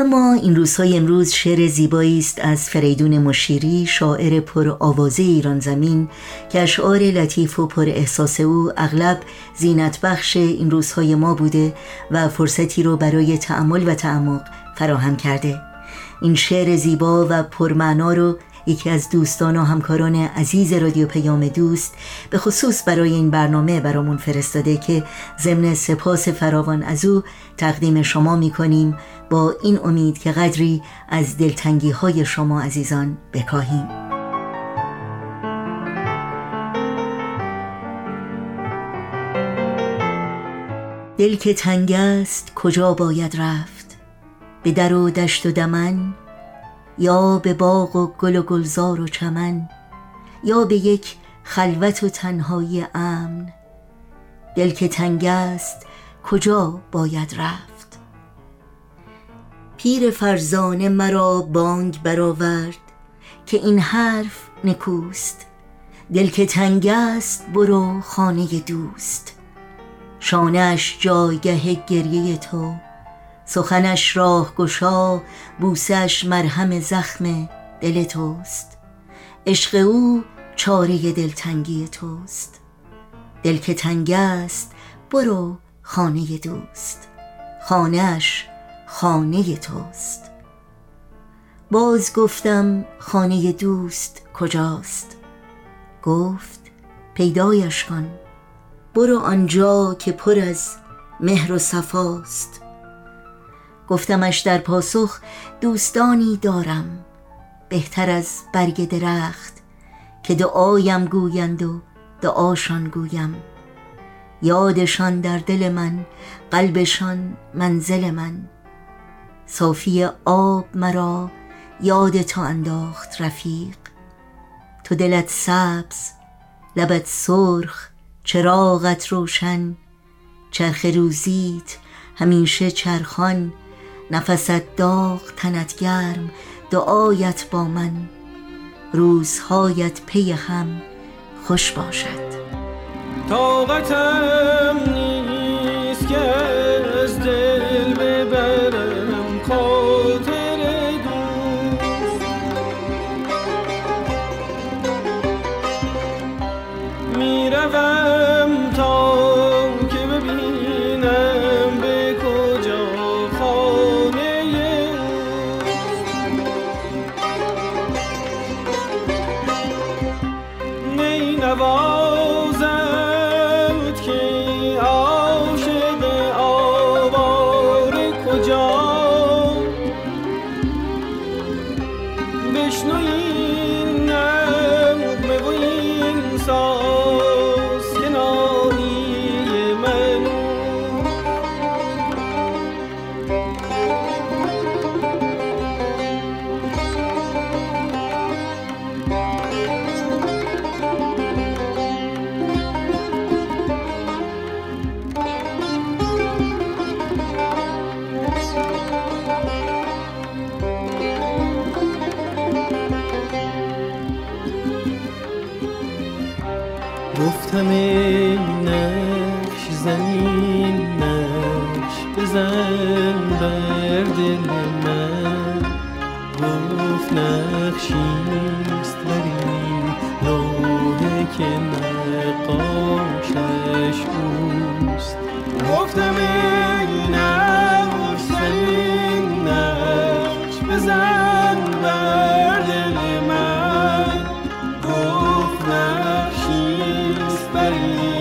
و ما این روزهای امروز شعر زیبایی است از فریدون مشیری شاعر پر آوازه ایران زمین که اشعار لطیف و پر احساس او اغلب زینت بخش این روزهای ما بوده و فرصتی رو برای تعمل و تعمق فراهم کرده. این شعر زیبا و پرمعنا رو یکی از دوستان و همکاران عزیز رادیو پیام دوست به خصوص برای این برنامه برامون فرستاده که ضمن سپاس فراوان از او تقدیم شما می کنیم با این امید که قدری از دلتنگی های شما عزیزان بکاهیم. دل که تنگ است کجا باید رفت؟ به در و دشت و دمن یا به باغ و گل و گلزار و چمن یا به یک خلوت و تنهایی امن. دل که تنگ است کجا باید رفت؟ پیر فرزانه مرا بانگ برآورد که این حرف نکوست. دل که تنگ است برو خانه دوست. شانش جایگه گریه تو. سخنش راه گشا بوسش مرهم زخم دل توست. عشق او چاره دلتنگی توست. دل که تنگ است برو خانه دوست. خانهش خانه توست. باز گفتم خانه دوست کجاست؟ گفت پیدایش کن. برو آنجا که پر از مهر و صفاست. گفتمش در پاسخ دوستانی دارم بهتر از برگ درخت که دعایم گویند و دعاشان گویم. یادشان در دل من قلبشان منزل من. صافی آب مرا یاد تو انداخت رفیق. تو دلت سبز لبت سرخ چراغت روشن. چرخ روزیت همیشه چرخان نفست داغ تنت گرم دعایت با من. روزهایت پی هم خوش باشد. طاقتم اوست نی گفتم ای زمین نقش بزن بر دل من. گفت نقشیست بر این لوحه که نقاشش اوست. گفتم ای نقشیست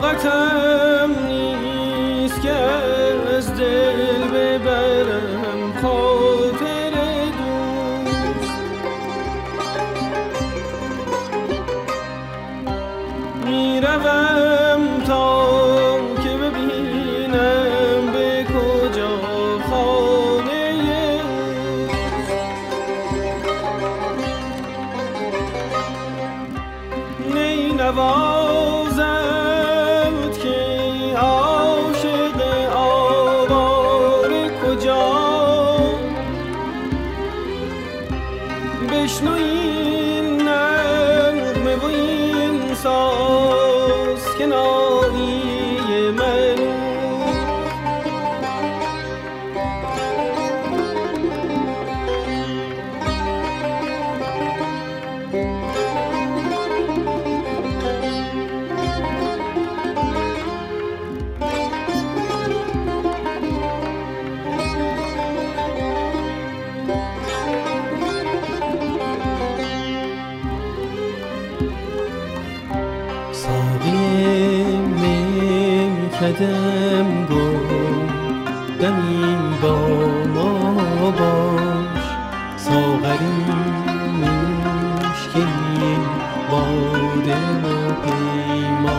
طاقتم نیست که از دل ببرم خاطر دوست. می‌روم تا که ببینم به کجا خانه نی کدم گو دمی با ما باش. ساغری مشکی باده ما پیمان